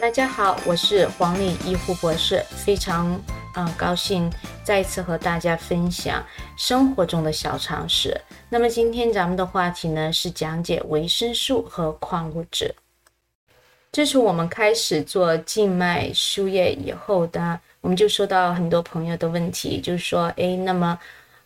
大家好，我是黄丽医护博士，非常嗯、高兴再一次和大家分享生活中的小常识。那么今天咱们的话题呢是讲解维生素和矿物质。自从我们开始做静脉输液以后的，我们就收到很多朋友的问题，就是说，诶，那么，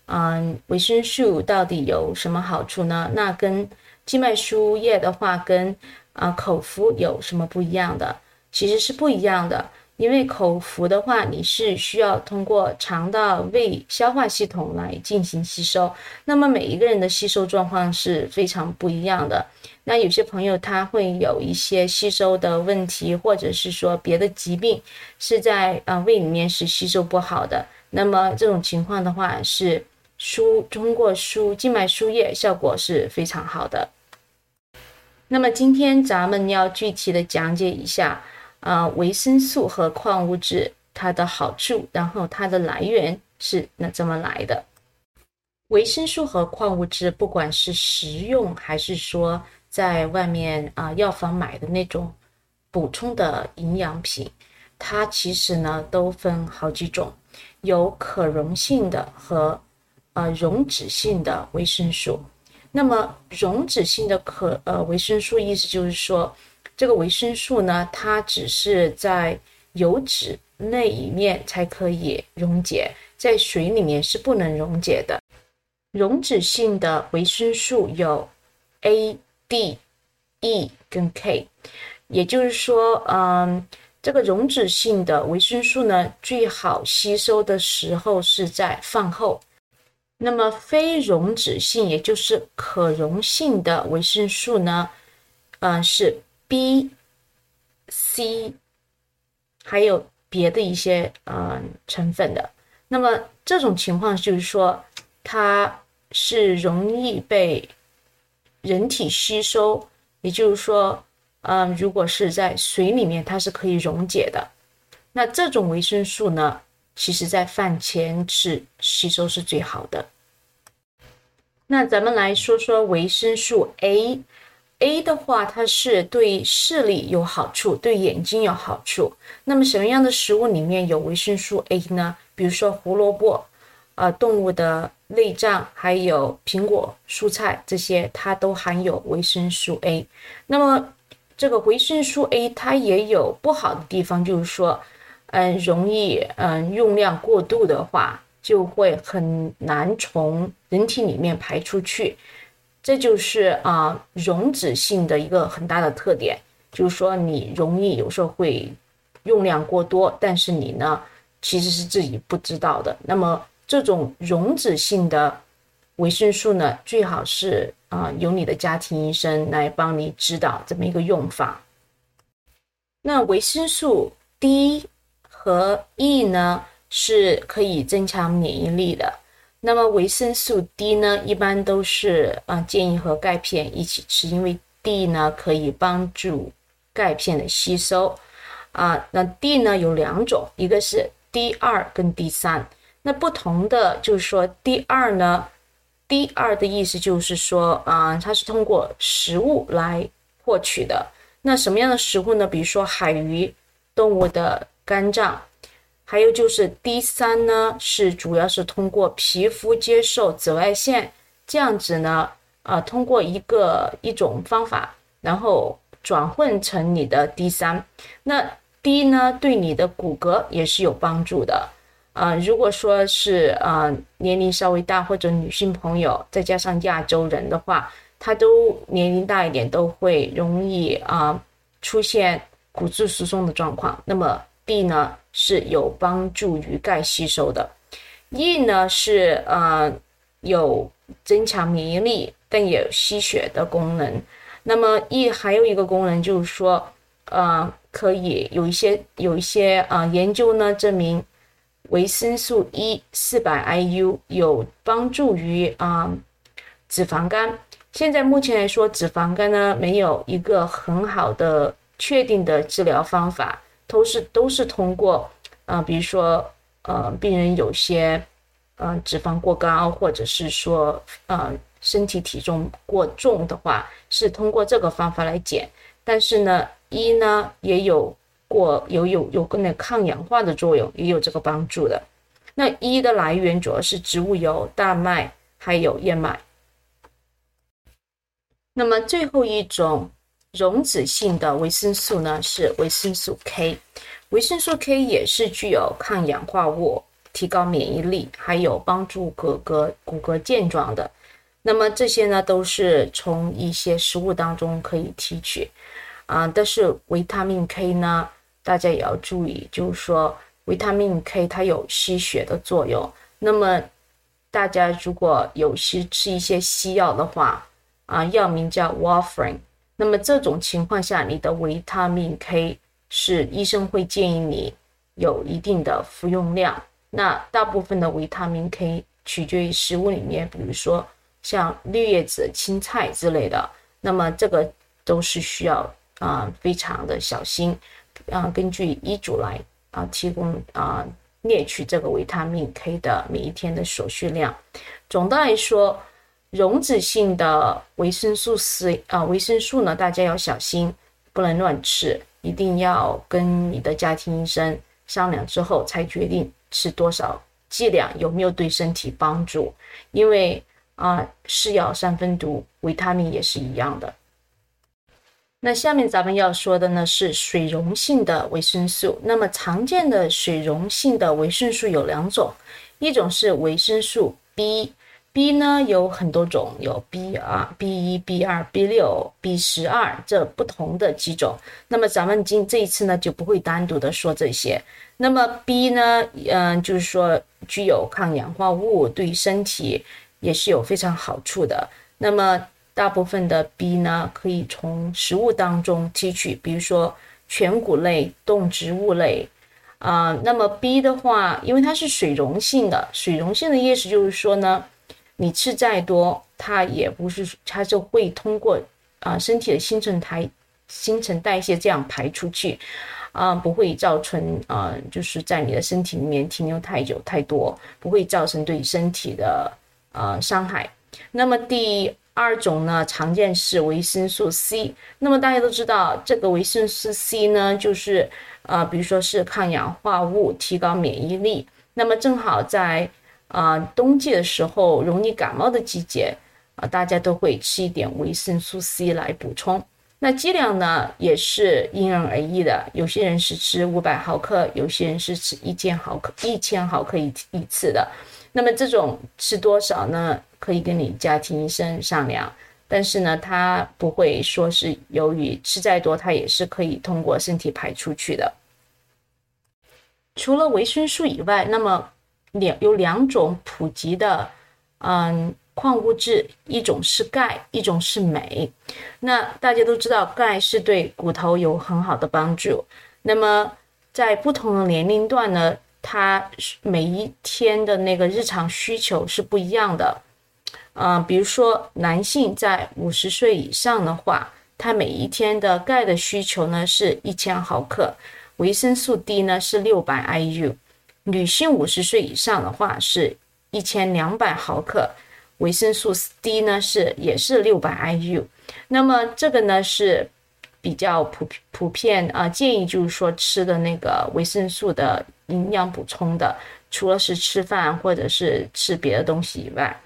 嗯，维生素到底有什么好处呢？那跟静脉输液的话，跟啊、口服有什么不一样的？其实是不一样的，因为口服的话，你是需要通过肠道、胃、消化系统来进行吸收。那么每一个人的吸收状况是非常不一样的。那有些朋友他会有一些吸收的问题，或者是说别的疾病是在呃胃里面是吸收不好的。那么这种情况的话，是输通过输静脉输液效果是非常好的。那么今天咱们要具体的讲解一下，呃，维生素和矿物质它的好处，然后它的来源是那怎么来的？维生素和矿物质，不管是食用还是说在外面啊、药房买的那种补充的营养品，它其实呢都分好几种，有可溶性的和呃溶脂性的维生素。那么溶脂性的可呃维生素，意思就是说，这个维生素呢，它只是在油脂那一面才可以溶解，在水里面是不能溶解的。溶脂性的维生素有 A、D、E 跟 K，也就是说，嗯，这个溶脂性的维生素呢，最好吸收的时候是在饭后。那么非溶脂性，也就是可溶性的维生素呢，嗯，是 B、C，还有别的一些呃成分的。那么这种情况就是说，它是容易被人体吸收，也就是说，嗯、如果是在水里面，它是可以溶解的。那这种维生素呢，其实在饭前吃吸收是最好的。那咱们来说说维生素 A。A 的话，它是对视力有好处，对眼睛有好处。那么什么样的食物里面有维生素 A 呢？比如说胡萝卜，呃，动物的内脏，还有苹果、蔬菜这些，它都含有维生素 A。那么这个维生素 A 它也有不好的地方，就是说，嗯，容易嗯用量过度的话，就会很难从人体里面排出去。这就是啊、溶脂性的一个很大的特点，就是说你容易有时候会用量过多，但是你呢其实是自己不知道的。那么这种溶脂性的维生素呢，最好是啊、由你的家庭医生来帮你指导这么一个用法。那维生素 D 和 E 呢是可以增强免疫力的。那么维生素 D 呢，一般都是啊、建议和钙片一起吃，因为 D 呢可以帮助钙片的吸收啊、那 D 呢有两种，一个是 D 二跟 D 三。那不同的就是说 D 二呢，D 二的意思就是说啊、它是通过食物来获取的。那什么样的食物呢？比如说海鱼、动物的肝脏。还有就是 D 三呢，是主要是通过皮肤接受紫外线，这样子呢，呃，通过一个一种方法，然后转换成你的 D 三。那 D 呢，对你的骨骼也是有帮助的。呃，如果说是呃年龄稍微大或者女性朋友，再加上亚洲人的话，他都年龄大一点，都会容易啊、出现骨质疏松的状况。那么 D 呢是有帮助于钙吸收的，E 呢是呃有增强免疫力，但也有吸血的功能。那么 E 还有一个功能就是说，呃，可以有一些有一些啊、呃研究呢证明，维生素 E 四百 IU 有帮助于啊、脂肪肝。现在目前来说，脂肪肝呢没有一个很好的确定的治疗方法。都是都是通过，呃，比如说，呃，病人有些，呃，脂肪过高，或者是说，呃，身体体重过重的话，是通过这个方法来减。但是呢，一呢也有过有有有个那抗氧化的作用，也有这个帮助的。那一的来源主要是植物油、大麦还有燕麦。那么最后一种溶脂性的维生素呢，是维生素 K。维生素 K 也是具有抗氧化物、提高免疫力，还有帮助骨骼骨骼健壮的。那么这些呢，都是从一些食物当中可以提取啊。但是维他命 K 呢，大家也要注意，就是说维他命 K 它有吸血的作用。那么大家如果有吸吃一些西药的话，啊，药名叫 Warfarin。那么这种情况下，你的维他命 K 是医生会建议你有一定的服用量。那大部分的维他命 K 取决于食物里面，比如说像绿叶子、青菜之类的。那么这个都是需要啊，非常的小心啊，根据医嘱来啊提供啊列取这个维他命 K 的每一天的所需量。总的来说。溶脂性的维生素 C 啊，维生素呢，大家要小心，不能乱吃，一定要跟你的家庭医生商量之后才决定吃多少剂量，有没有对身体帮助。因为啊，是药三分毒，维他命也是一样的。那下面咱们要说的呢是水溶性的维生素。那么常见的水溶性的维生素有两种，一种是维生素 B。B 呢有很多种，有 B 啊、B 一、B 二、B 六、B 十二这不同的几种。那么咱们今这一次呢就不会单独的说这些。那么 B 呢，嗯，就是说具有抗氧化物，对身体也是有非常好处的。那么大部分的 B 呢可以从食物当中提取，比如说全谷类、动植物类啊。那么 B 的话，因为它是水溶性的，水溶性的意思就是说呢。你吃再多，它也不是，它就会通过啊身体的新陈代新陈代谢这样排出去，啊不会造成啊就是在你的身体里面停留太久太多，不会造成对身体的呃伤害。那么第二种呢，常见是维生素 C。那么大家都知道，这个维生素 C 呢，就是啊比如说是抗氧化物，提高免疫力。那么正好在啊，冬季的时候容易感冒的季节啊，大家都会吃一点维生素 C 来补充。那剂量呢也是因人而异的，有些人是吃五百毫克，有些人是吃一千毫克，一千毫克一一次的。那么这种吃多少呢？可以跟你家庭医生商量。但是呢，他不会说是由于吃再多，它也是可以通过身体排出去的。除了维生素以外，那么。两有两种普及的，嗯，矿物质，一种是钙，一种是镁。那大家都知道，钙是对骨头有很好的帮助。那么在不同的年龄段呢，它每一天的那个日常需求是不一样的。嗯，比如说男性在五十岁以上的话，他每一天的钙的需求呢是一千毫克，维生素 D 呢是六百 IU。女性五十岁以上的话是一千两百毫克，维生素 D 呢是也是六百 IU，那么这个呢是比较普普遍啊，建议就是说吃的那个维生素的营养补充的，除了是吃饭或者是吃别的东西以外，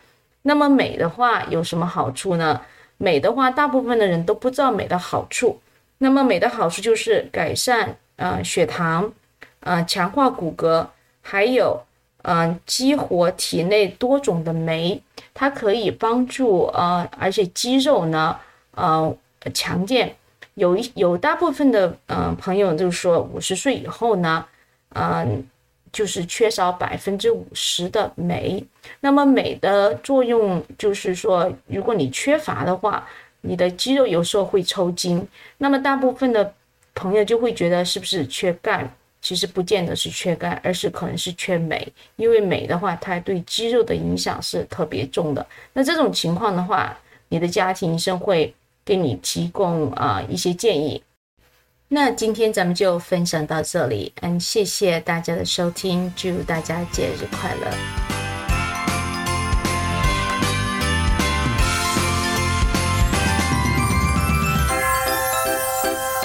那么镁的话有什么好处呢？镁的话，大部分的人都不知道镁的好处。那么镁的好处就是改善啊血糖，啊强化骨骼。还有，嗯，激活体内多种的酶，它可以帮助呃，而且肌肉呢，呃，强健。有一有大部分的嗯朋友就是说，五十岁以后呢，嗯，就是缺少百分之五十的镁。那么镁的作用就是说，如果你缺乏的话，你的肌肉有时候会抽筋。那么大部分的朋友就会觉得是不是缺钙？其实不见得是缺钙，而是可能是缺镁，因为镁的话，它对肌肉的影响是特别重的。那这种情况的话，你的家庭医生会给你提供啊一些建议。那今天咱们就分享到这里，嗯，谢谢大家的收听，祝大家节日快乐。